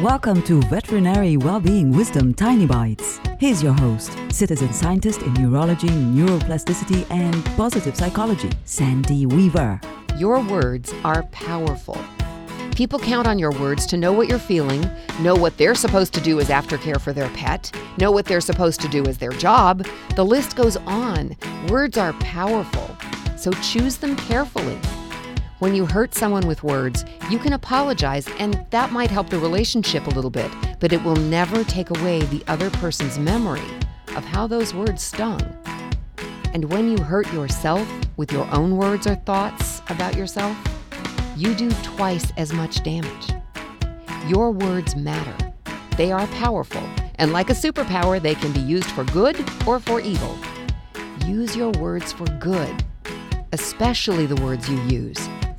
Welcome to Veterinary Wellbeing Wisdom Tiny Bites. Here's your host, citizen scientist in neurology, neuroplasticity, and positive psychology, Sandy Weaver. Your words are powerful. People count on your words to know what you're feeling, know what they're supposed to do as aftercare for their pet, know what they're supposed to do as their job. The list goes on. Words are powerful, so choose them carefully. When you hurt someone with words, you can apologize, and that might help the relationship a little bit, but it will never take away the other person's memory of how those words stung. And when you hurt yourself with your own words or thoughts about yourself, you do twice as much damage. Your words matter. They are powerful, and like a superpower, they can be used for good or for evil. Use your words for good, especially the words you use